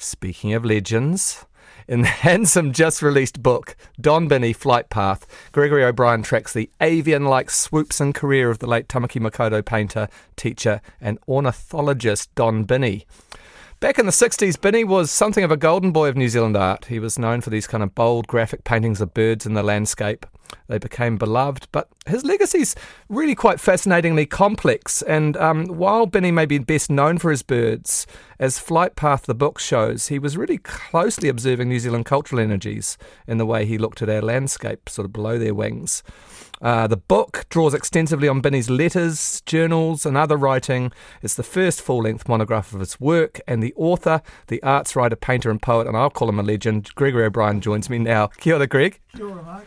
Speaking of legends, in the handsome, just released book, Don Binney Flight Path, Gregory O'Brien tracks the avian like swoops and career of the late Tamaki Makaurau painter, teacher, and ornithologist Don Binney. Back in the 60s, Binney was something of a golden boy of New Zealand art. He was known for these kind of bold graphic paintings of birds in the landscape. They became beloved, but his legacy's really quite fascinatingly complex. And um, while Binney may be best known for his birds, as Flight Path the book shows, he was really closely observing New Zealand cultural energies in the way he looked at our landscape, sort of below their wings. Uh, the book draws extensively on Binney's letters, journals, and other writing. It's the first full length monograph of his work, and the author, the arts writer, painter, and poet, and I'll call him a legend, Gregory O'Brien, joins me now. Kia ora, Greg. Kia ora.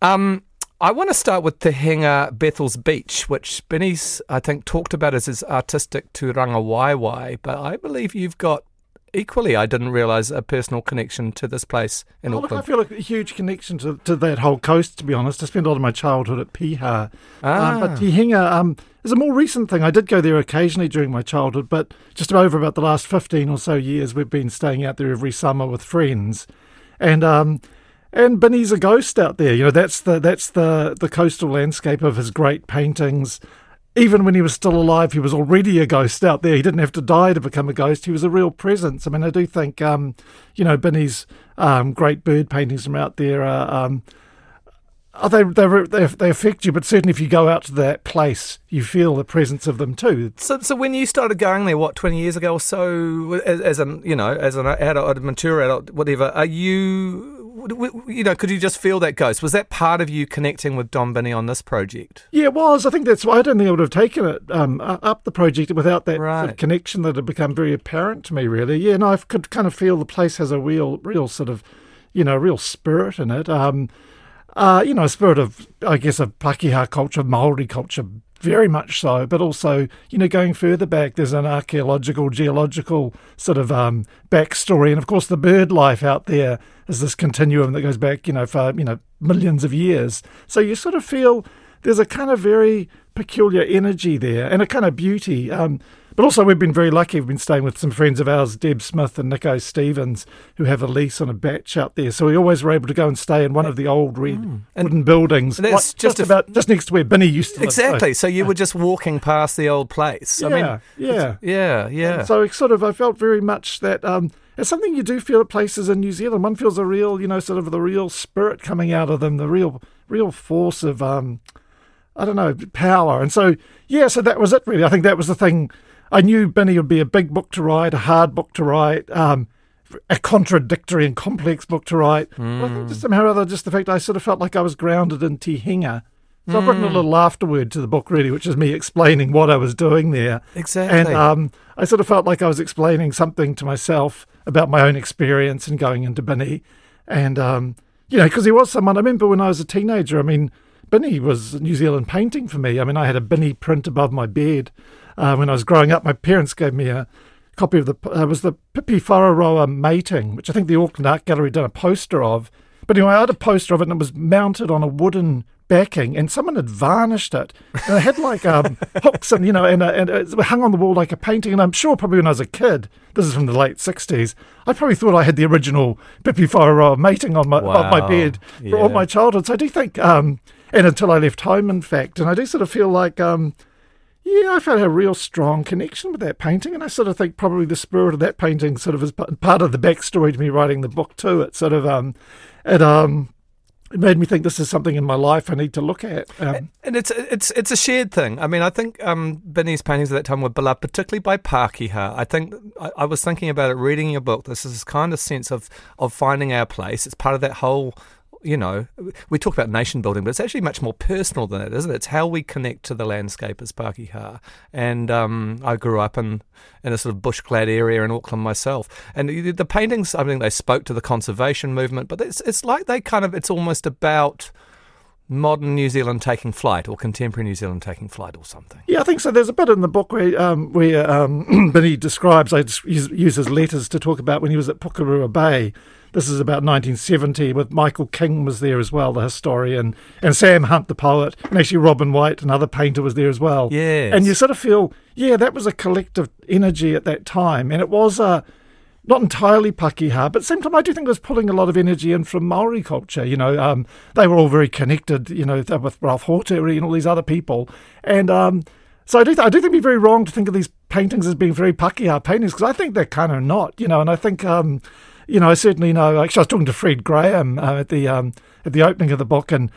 Um, I want to start with Te Henga Bethells Beach, which Binney's, I think, talked about as his artistic tūrangawaewae, but I believe you've got equally, I didn't realise a personal connection to this place in oh, Auckland. Look, I feel like a huge connection to, to that whole coast, to be honest. I spent a lot of my childhood at Piha. Ah. Um, but Te Henga um, is a more recent thing. I did go there occasionally during my childhood, but just over about the last 15 or so years, we've been staying out there every summer with friends. And um, and Binney's a ghost out there. You know, that's the that's the the coastal landscape of his great paintings even when he was still alive, he was already a ghost out there. He didn't have to die to become a ghost. He was a real presence. I mean, I do think, um, you know, Binney's um, great bird paintings from out there are. Um, Oh, they, they they affect you, but certainly if you go out to that place, you feel the presence of them too. So, so when you started going there, what twenty years ago or so, as, as an you know, as an adult, mature adult, whatever, are you you know, could you just feel that ghost? Was that part of you connecting with Don Binney on this project? Yeah, it was. I think that's why I don't think I would have taken it um, up the project without that right. sort of connection that had become very apparent to me. Really, yeah. And I could kind of feel the place has a real, real sort of, you know, real spirit in it. Um, uh, you know, a spirit of, I guess, of Pakeha culture, Maori culture, very much so. But also, you know, going further back, there's an archaeological, geological sort of um, backstory, and of course, the bird life out there is this continuum that goes back, you know, for you know millions of years. So you sort of feel there's a kind of very peculiar energy there and a kind of beauty. Um, but also, we've been very lucky. We've been staying with some friends of ours, Deb Smith and Nico Stevens, who have a lease on a bach out there. So we always were able to go and stay in one of the old red mm. wooden buildings. That's like, just, just about just next to where Binney used to exactly. live. So. so you were just walking past the old place. Yeah, I mean, yeah, yeah, yeah. And so sort of, I felt very much that. Um, it's something you do feel at places in New Zealand. One feels a real, you know, sort of the real spirit coming out of them, the real, real force of, um, I don't know, power. And so, yeah, so that was it really. I think that was the thing I knew Binney would be a big book to write, a hard book to write, um, a contradictory and complex book to write. Mm. I think just somehow or other, just the fact I sort of felt like I was grounded in Te Henga. So mm. I've written a hmm. little afterword to the book, really, which is me explaining what I was doing there. Exactly. And um, I sort of felt like I was explaining something to myself about my own experience and going into Binney. And, um, you know, because he was someone, I remember when I was a teenager, I mean, Binney was New Zealand painting for me. I mean, I had a Binney print above my bed uh, when I was growing up, my parents gave me a copy of the uh, was the Pipiwharauroa mating, which I think the Auckland Art Gallery done a poster of. But anyway, I had a poster of it, and it was mounted on a wooden backing, and someone had varnished it. And it had like um, hooks, and you know, and, uh, and it hung on the wall like a painting. And I'm sure probably when I was a kid, this is from the late '60s, I probably thought I had the original Pipiwharauroa mating on my wow. on my bed for yeah. all my childhood. So I do think, um, and until I left home, in fact, and I do sort of feel like. Um, yeah, I felt a real strong connection with that painting, and I sort of think probably the spirit of that painting sort of is part of the backstory to me writing the book too. It sort of um, it um, it made me think this is something in my life I need to look at. Um, and it's it's it's a shared thing. I mean, I think um, Binney's paintings at that time were beloved, particularly by Pakeha. I think I, I, was thinking about it reading your book. This is this kind of sense of of finding our place. It's part of that whole you know, we talk about nation building, but it's actually much more personal than that, isn't it? It's how we connect to the landscape as Pakeha. And um, I grew up in, in a sort of bush-clad area in Auckland myself. And the, the paintings, I think they spoke to the conservation movement, but it's, it's like they kind of, it's almost about modern New Zealand taking flight or contemporary New Zealand taking flight or something. Yeah, I think so. There's a bit in the book where um, where um, Binney describes, I uses letters to talk about when he was at Pukerua Bay this is about 1970 with Michael King was there as well, the historian, and Sam Hunt, the poet, and actually Robin White, another painter, was there as well. Yeah. And you sort of feel, yeah, that was a collective energy at that time. And it was a, not entirely Pakeha, but same time, I do think it was pulling a lot of energy in from Maori culture. You know, um, they were all very connected, you know, with Ralph Hōtere and all these other people. And um, so I do, th- I do think it'd be very wrong to think of these paintings as being very Pakeha paintings, because I think they're kind of not, you know, and I think, um, you know, I certainly know, actually, I was talking to Fred Graham uh, at, the, um, at the opening of the book, and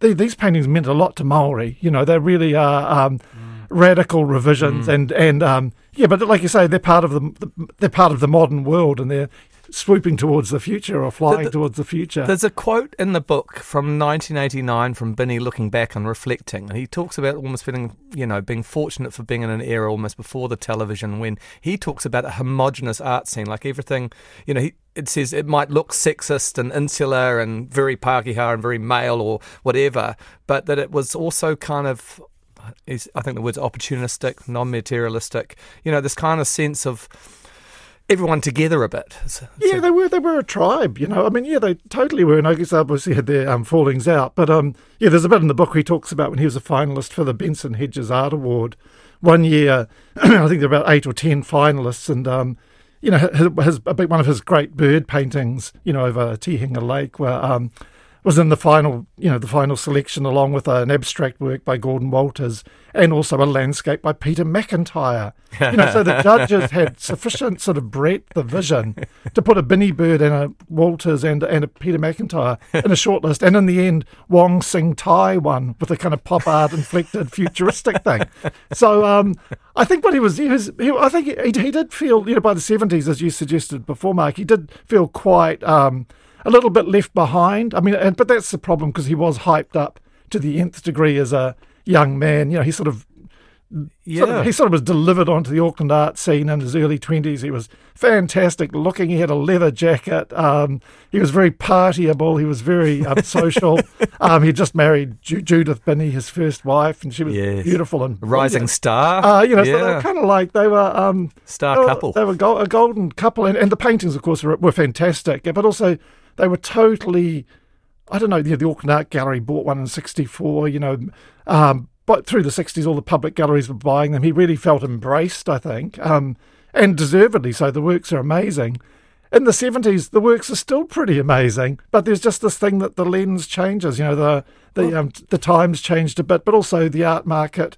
the, these paintings meant a lot to Maori. You know, they really are um, mm. Radical revisions, mm. and, and um, yeah, but like you say, they're part of the they're part of the modern world, and they're swooping towards the future or flying the, the, towards the future. There's a quote in the book from 1989 from Binney looking back and reflecting. He talks about almost feeling, you know, being fortunate for being in an era almost before the television when he talks about a homogenous art scene, like everything, you know, he, it says it might look sexist and insular and very Pākehā and very male or whatever, but that it was also kind of is I think the word's opportunistic, non-materialistic. You know, this kind of sense of everyone together a bit. So, yeah, they were they were a tribe. You know, I mean, yeah, they totally were. And I guess they obviously had their um, fallings out. But um, yeah, there's a bit in the book he talks about when he was a finalist for the Benson Hedges Art Award. One year, I think there were about eight or ten finalists, and um, you know, his, his, one of his great bird paintings, you know, over Te Henga Lake, where um, was in the final, you know, the final selection, along with an abstract work by Gordon Walters and also a landscape by Peter McIntyre. You know, so the judges had sufficient sort of breadth of vision to put a Binney Bird and a Walters and and a Peter McIntyre in a shortlist, and in the end, Wong Sing Tai won with a kind of pop art inflected futuristic thing. So um, I think what he was, he was, he, I think he, he did feel, you know, by the seventies, as you suggested before, Mark, he did feel quite. Um, a little bit left behind. I mean, and, but that's the problem because he was hyped up to the nth degree as a young man. You know, he sort of yeah. Sort of, he sort of was delivered onto the Auckland art scene in his early 20s. He was fantastic looking. He had a leather jacket. Um, he was very partyable. He was very um, social. um, he just married Ju- Judith Binney, his first wife, and she was yes. beautiful and rising star. Uh, you know, yeah. so they were kind of like they were um, star they were, couple. They were go- a golden couple, and, and the paintings, of course, were, were fantastic. But also, they were totally. I don't know. The, the Auckland Art Gallery bought one in '64. You know, um, but through the 60s, all the public galleries were buying them. He really felt embraced, I think, um, and deservedly so. The works are amazing. In the 70s, the works are still pretty amazing, but there's just this thing that the lens changes. You know, the the um, the times changed a bit, but also the art market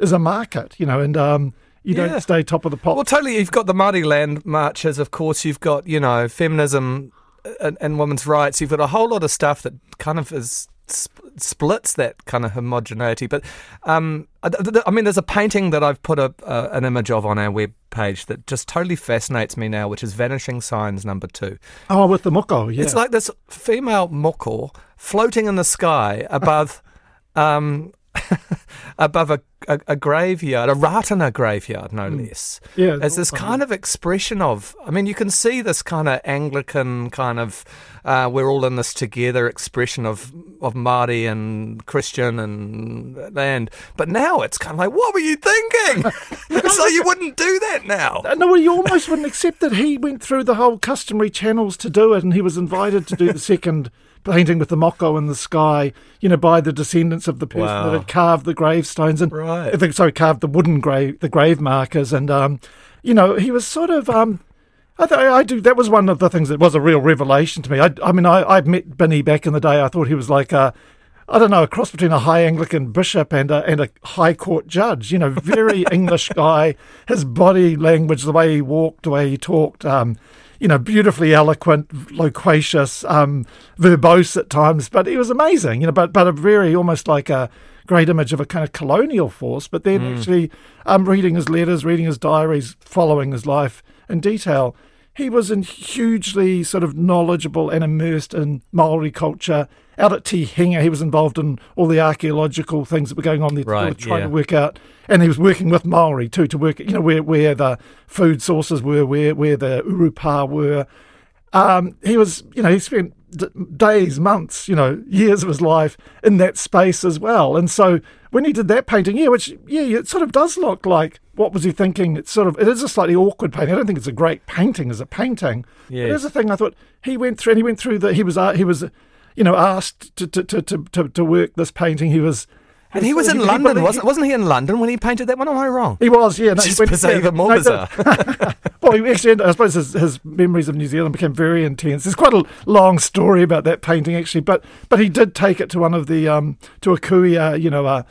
is a market. You know, and um, you yeah. don't stay top of the pop. Well, totally. You've got the Māori land marches, of course. You've got you know feminism and, and women's rights. You've got a whole lot of stuff that kind of is sp- splits that kind of homogeneity. But um, I, I, mean, there's a painting that I've put a, uh, an image of on our web page that just totally fascinates me now, which is Vanishing Signs number two. Oh, with the moko, yeah. It's like this female moko floating in the sky above. um, above a, a, a, graveyard, a Ratana graveyard, no mm. less. Yeah, as this kind of expression of, I mean, you can see this kind of Anglican kind of, uh, we're all in this together expression of of Māori and Christian and land. But now it's kind of like, what were you thinking? so you wouldn't do that now. No, well, you almost wouldn't accept that he went through the whole customary channels to do it, and he was invited to do the second painting with the moko in the sky, you know, by the descendants of the person wow. that had carved the gravestones and right. sorry, carved the wooden grave the grave markers, and um, you know, he was sort of um. I, th- I do. That was one of the things that was a real revelation to me. I, I mean, I, I met Binney back in the day. I thought he was like a, I don't know, a cross between a high Anglican bishop and a, and a high court judge. You know, very English guy. His body language, the way he walked, the way he talked, um, you know, beautifully eloquent, loquacious, um, verbose at times, but he was amazing, you know, but, but a very almost like a great image of a kind of colonial force. But then mm. actually um, reading his letters, reading his diaries, following his life in detail, he was in hugely sort of knowledgeable and immersed in Maori culture. Out at Te Henga, he was involved in all the archaeological things that were going on there, right, trying yeah. to work out. And he was working with Maori too to work, you know, where, where the food sources were, where where the urupa were. Um, he was, you know, he spent d- days, months, you know, years of his life in that space as well. And so when he did that painting, yeah, which yeah, it sort of does look like what was he thinking? It's sort of it is a slightly awkward painting. I don't think it's a great painting as a painting. Yeah. But there's a thing I thought he went through and he went through that he was uh, he was you know asked to to, to to to work this painting. He was And he was in he, London, he, wasn't wasn't he in London when he painted that one? Am I wrong? He was, yeah. No, Just bizarre, yeah, even more no, bizarre. well, he actually, I suppose his, his, memories of New Zealand became very intense. There's quite a long story about that painting, actually, but but he did take it to one of the um to a kuia, you know, a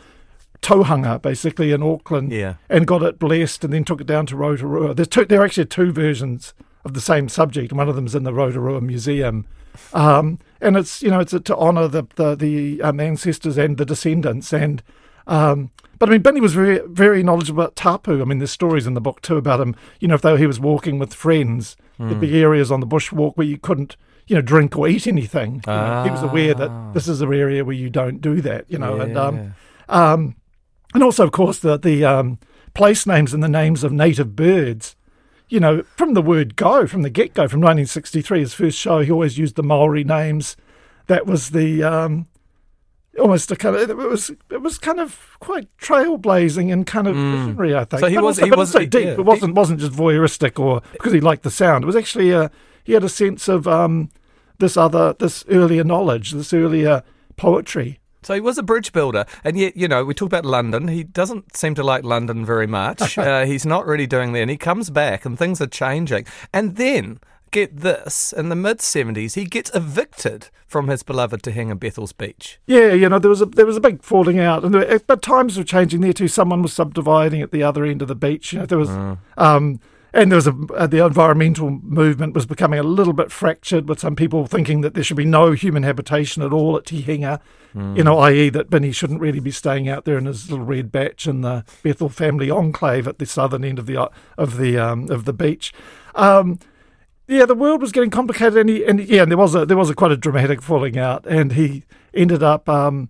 Tohunga, basically in Auckland, yeah. and got it blessed, and then took it down to Rotorua. There's two, there are actually two versions of the same subject, one of them's in the Rotorua Museum. Um, and it's you know it's a, to honour the the, the um, ancestors and the descendants and um, but I mean Binney was very very knowledgeable about tapu. I mean there's stories in the book too about him. You know if though he was walking with friends, mm. there'd be hmm. areas on the bushwalk where you couldn't you know drink or eat anything. Ah. He was aware that ah. this is an area where you don't do that. You know yeah. and um, um, and also of course the the um, place names and the names of native birds you know, from the word go, from the get go, from 1963, his first show, he always used the Maori names. That was the um, almost a kind of it was it was kind of quite trailblazing and kind of mm. visionary, I think. So he but was also, he was so deep. Yeah. It wasn't wasn't just voyeuristic or because he liked the sound. It was actually a, he had a sense of um, this other this earlier knowledge, this earlier poetry. So he was a bridge builder, and yet you know we talk about London. He doesn't seem to like London very much. uh, he's not really doing there, And he comes back, and things are changing. And then get this in the mid 70s he gets evicted from his beloved Te Bethells Beach. Yeah, you know there was a there was a big falling out and there, but times were changing there too. Someone was subdividing at the other end of the beach. You know there was mm. um and there was a uh, the environmental movement was becoming a little bit fractured, with some people thinking that there should be no human habitation at all at Te Henga, mm. you know, i.e. that Binney shouldn't really be staying out there in his little red bach in the Bethell family enclave at the southern end of the uh, of the um, of the beach. Um, yeah, the world was getting complicated, and, he, and yeah, and there was a there was a quite a dramatic falling out, and he ended up. Um,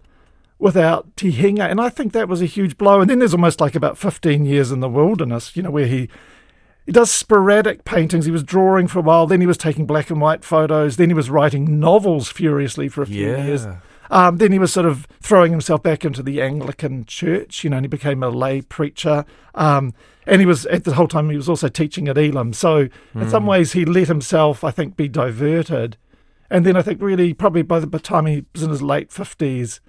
without Te Henga, and I think that was a huge blow. And then there's almost like about 15 years in the wilderness, you know, where he he does sporadic paintings. He was drawing for a while, then he was taking black and white photos, then he was writing novels furiously for a few yeah. years. Um, then he was sort of throwing himself back into the Anglican church, you know, and he became a lay preacher. Um, and he was, at the whole time, he was also teaching at Elam. So, mm. in some hmm. ways, he let himself, I think, be diverted. And then I think, really, probably by the time he was in his late 50s,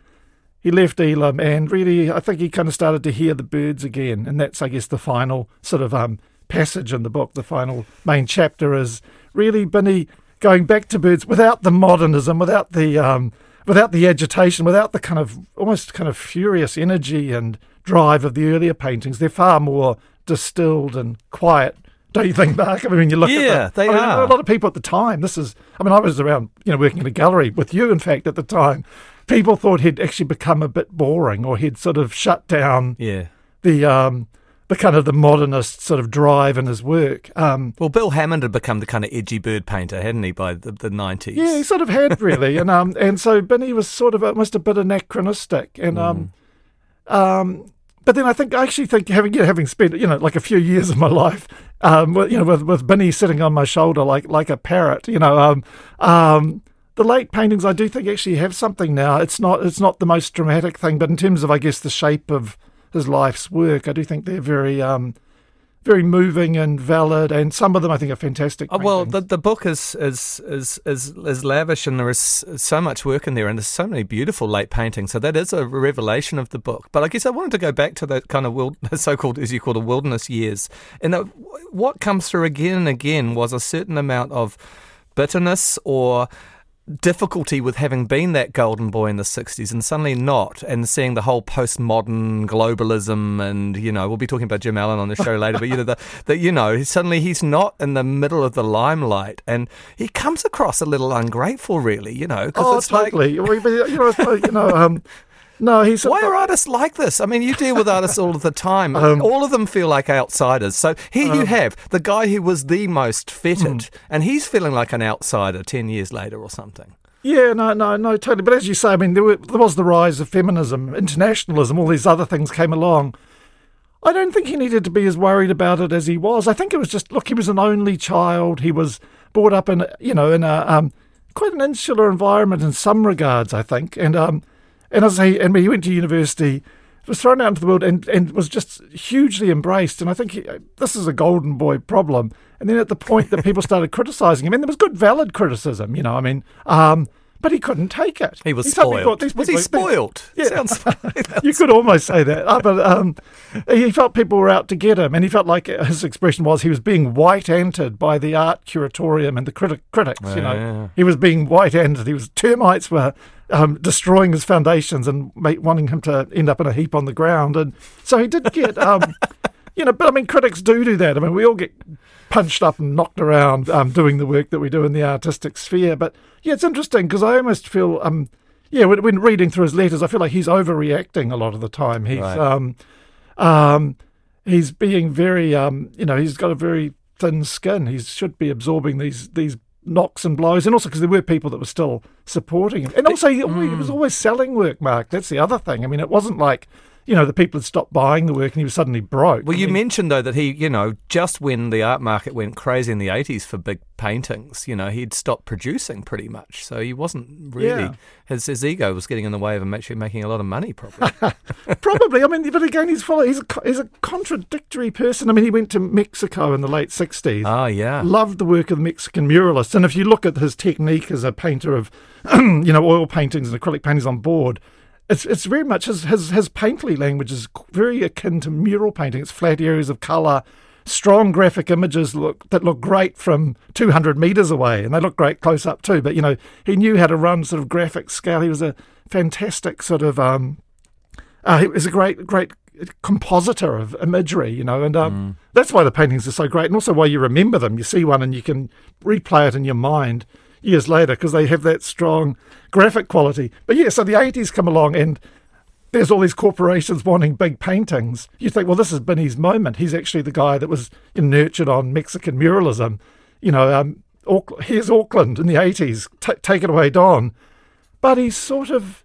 he left Elam and really, I think he kind of started to hear the birds again. And that's, I guess, the final sort of um, passage in the book, the final main chapter, is really Binney going back to birds without the modernism, without the um, without the agitation, without the kind of almost kind of furious energy and drive of the earlier paintings. They're far more distilled and quiet. Don't you think, Mark? I mean, you look yeah, at the, they I mean, are. A lot of people at the time. This is. I mean, I was around, you know, working in a gallery with you. In fact, at the time, people thought he'd actually become a bit boring, or he'd sort of shut down. Yeah. The um, the kind of the modernist sort of drive in his work. Um, well, Bill Hammond had become the kind of edgy bird painter, hadn't he, by the, the 90s? Yeah, he sort of had, really. and um, and so Binney was sort of almost a bit anachronistic. And um, mm. um, but then I think I actually think having you know, having spent you know like a few years of my life, um, with, you know, with with Binney sitting on my shoulder like like a parrot, you know, um, um, the late paintings I do think actually have something now. It's not it's not the most dramatic thing, but in terms of I guess the shape of his life's work. I do think they're very um, very moving and valid, and some of them I think are fantastic. Oh, well, the the book is is is is is lavish, and there is so much work in there, and there's so many beautiful late paintings. So that is a revelation of the book. But I guess I wanted to go back to that kind of wild, so-called, as you call it, wilderness years, and that, what comes through again and again was a certain amount of bitterness or difficulty with having been that golden boy in the 60s and suddenly not, and seeing the whole postmodern globalism, and you know, we'll be talking about Jim Allen on the show later, but you know, the, the, you know, suddenly he's not in the middle of the limelight, and he comes across a little ungrateful, really, you know, because oh, it's totally. like, you know, you know, um, no, he's. Why are artists like this? I mean, you deal with artists all of the time. Um, all of them feel like outsiders. So here um, you have the guy who was the most fettered, mm. and he's feeling like an outsider ten years later or something. Yeah, no, no, no, totally. But as you say, I mean, there, were, there was the rise of feminism, internationalism, all these other things came along. I don't think he needed to be as worried about it as he was. I think it was just look, he was an only child. He was brought up in, you know, in a um, quite an insular environment in some regards, I think, and um, and as he and he went to university, was thrown out into the world and, and was just hugely embraced. And I think he, this is a golden boy problem. And then at the point that people started criticising him, and there was good, valid criticism, you know, I mean, um, but he couldn't take it. He was he spoiled. Thought, was he spoiled? Yeah, Sounds, you could almost say that. Uh, but um, he felt people were out to get him, and he felt like his expression was he was being white-anted by the art curatorium and the criti- critics. you know, yeah. he was being white-anted. He was termites were um, destroying his foundations and make, wanting him to end up in a heap on the ground, and so he did get. Um, you know, but I mean, critics do do that. I mean, we all get punched up and knocked around um, doing the work that we do in the artistic sphere. But yeah, it's interesting because I almost feel, um, yeah, when, when, reading through his letters, I feel like he's overreacting a lot of the time. He's, right. um, um, he's being very, um, you know, he's got a very thin skin. He should be absorbing these these knocks and blows, and also because there were people that were still supporting him, and also he, mm. he was always selling work. Mark, that's the other thing. I mean, it wasn't like you know, the people had stopped buying the work and he was suddenly broke. Well, I you mean, mentioned, though, that he, you know, just when the art market went crazy in the 80s for big paintings, you know, he'd stopped producing pretty much. So he wasn't really, yeah. his, his ego was getting in the way of him actually making a lot of money, probably. probably. I mean, but again, he's, follow, he's, a, he's a contradictory person. I mean, he went to Mexico in the late 60s. Oh, ah, yeah. Loved the work of the Mexican muralists. And if you look at his technique as a painter of, you know, oil paintings and acrylic paintings on board, it's it's very much his his his painterly language is very akin to mural painting. It's flat areas of colour, strong graphic images look that look great from 200 meters away, and they look great close up too. But you know, he knew how to run sort of graphic scale. He was a fantastic sort of um, uh, he was a great great compositor of imagery, you know, and um, mm. that's why the paintings are so great, and also why you remember them. You see one and you can replay it in your mind years later because they have that strong graphic quality. But yeah, so the 80s come along and there's all these corporations wanting big paintings. You think, well, this is Binney's moment. He's actually the guy that was nurtured on Mexican muralism. You know, um, here's Auckland in the 80s. T- take it away, Don. But he's sort of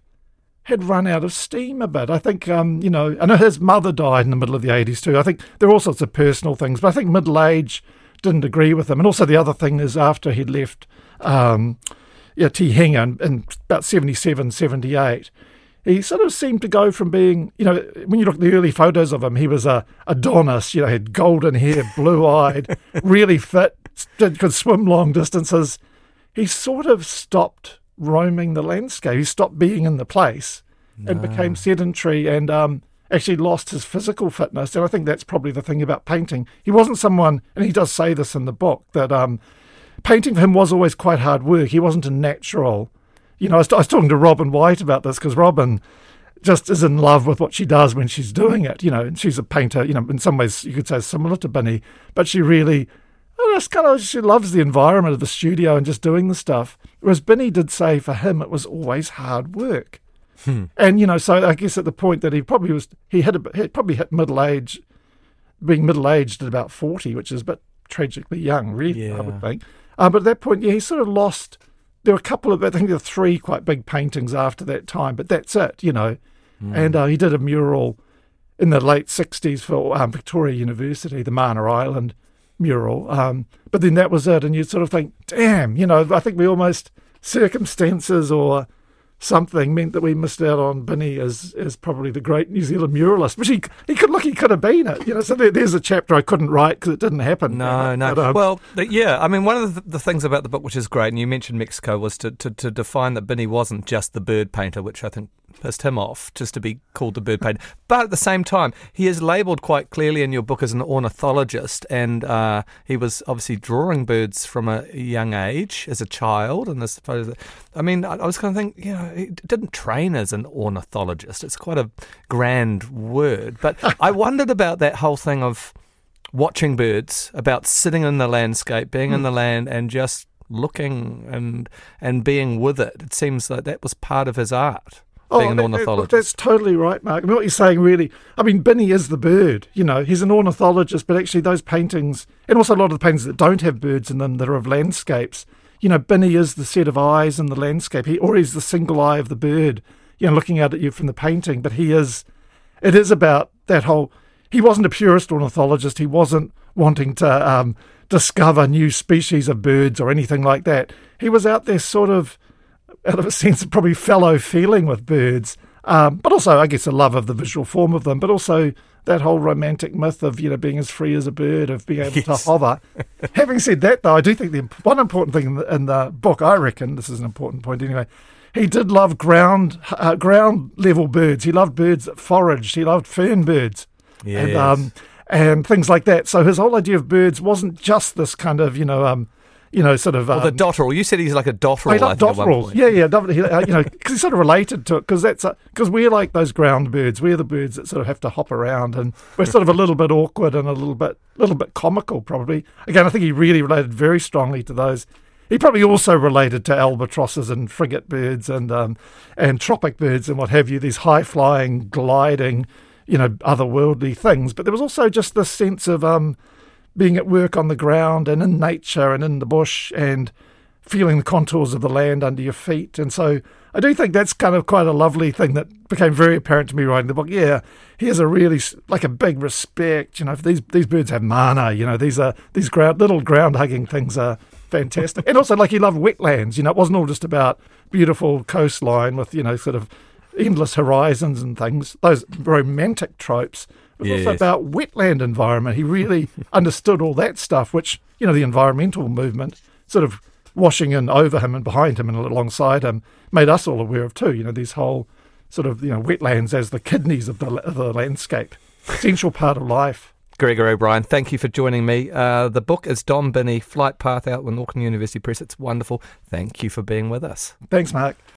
had run out of steam a bit. I think, um, you know, I know his mother died in the middle of the 80s too. I think there are all sorts of personal things, but I think middle age didn't agree with him. And also the other thing is after he'd left um, yeah, Te Henga in, in about 77, 78, he sort of seemed to go from being, you know, when you look at the early photos of him, he was a Adonis, you know, had golden hair, blue eyed, really fit, could swim long distances. He sort of stopped roaming the landscape. He stopped being in the place no. and became sedentary and um, actually lost his physical fitness. And I think that's probably the thing about painting. He wasn't someone, and he does say this in the book, that um, painting for him was always quite hard work. He wasn't a natural. You know, I was, I was talking to Robin White about this because Robin just is in love with what she does when she's doing it. You know, and she's a painter. You know, in some ways you could say similar to Binney, but she really, just kind of she loves the environment of the studio and just doing the stuff. Whereas Binney did say for him it was always hard work. Hmm. And you know, so I guess at the point that he probably was, he had a, he probably hit middle age, being middle aged at about forty, which is a bit tragically young, really. Yeah. I would think. Uh, but at that point, yeah, he sort of lost. There were a couple of, I think there were three quite big paintings after that time, but that's it, you know. Mm. And uh, he did a mural in the late 60s for um, Victoria University, the Mana Island mural. Um, but then that was it. And you sort of think, damn, you know, I think we almost, circumstances or something meant that we missed out on Binney as as probably the great New Zealand muralist, which he he could look he could have been it. You know, so there, there's a chapter I couldn't write because it didn't happen. No, you know? no. But, um, well, the, yeah, I mean, one of the, the, things about the book which is great, and you mentioned Mexico, was to, to to define that Binney wasn't just the bird painter, which I think pissed him off just to be called the bird painter. But at the same time, he is labelled quite clearly in your book as an ornithologist, and uh, he was obviously drawing birds from a young age as a child. And this photo, I mean, I, was kind of thinking, you know, he didn't train as an ornithologist. It's quite a grand word, but I wondered about that whole thing of watching birds, about sitting in the landscape, being mm. in hmm. the land, and just looking and and being with it. It seems like that was part of his art oh, being an ornithologist. That, that's totally right, Mark. I mean, what you're saying really, I mean, Binney is the bird. You know, he's an ornithologist, but actually those paintings, and also a lot of the paintings that don't have birds in them that are of landscapes, you know, Binney is the set of eyes in the landscape. He, or he's the single eye of the bird, you know, looking out at you from the painting. But he is, it is about that whole, he wasn't a purist ornithologist. He wasn't wanting to um, discover new species of birds or anything like that. He was out there sort of out of a sense of probably fellow feeling with birds, Um, but also, I guess, a love of the visual form of them, but also that whole romantic myth of you know being as free as a bird, of being able yes. to hover. Having said that, though, I do think the one important thing in the, in the, book, I reckon, this is an important point anyway. He did love ground uh, ground level birds. He loved birds that foraged. He loved fern birds. Yes. And, um, and things like that. So his whole idea of birds wasn't just this kind of you know um, you know, sort of. Um, well, the um, dotterel. You said he's like a dotterel. I love dotterels. Yeah, yeah. You know, because he's sort of related to it. Because that's because we're like those ground birds. We're the birds that sort of have to hop around, and we're sort of a little bit awkward and a little bit, little bit comical, probably. Again, I think he really related very strongly to those. He probably also related to albatrosses and frigate birds and um, and tropic birds and what have you. These high flying, gliding, you know, otherworldly things. But there was also just this sense of um, being at work on the ground and in nature and in the bush and feeling the contours of the land under your feet. And so I do think that's kind of quite a lovely thing that became very apparent to me writing the book. Yeah, he has a really like a big respect. You know, these these birds have mana. You know, these are these ground little ground hugging things are fantastic. and also, like he loved wetlands. You know, it wasn't all just about beautiful coastline with you know sort of endless horizons and things. Those romantic tropes it was yes. also about wetland environment. He really understood all that stuff, which, you know, the environmental movement sort of washing in over him and behind him and alongside him made us all aware of too. You know, these whole sort of, you know, wetlands as the kidneys of the, of the landscape, essential part of life. Gregory O'Brien, thank you for joining me. Uh, the book is Don Binney, Flight Path out with Auckland University Press. It's wonderful. Thank you for being with us. Thanks, Mark.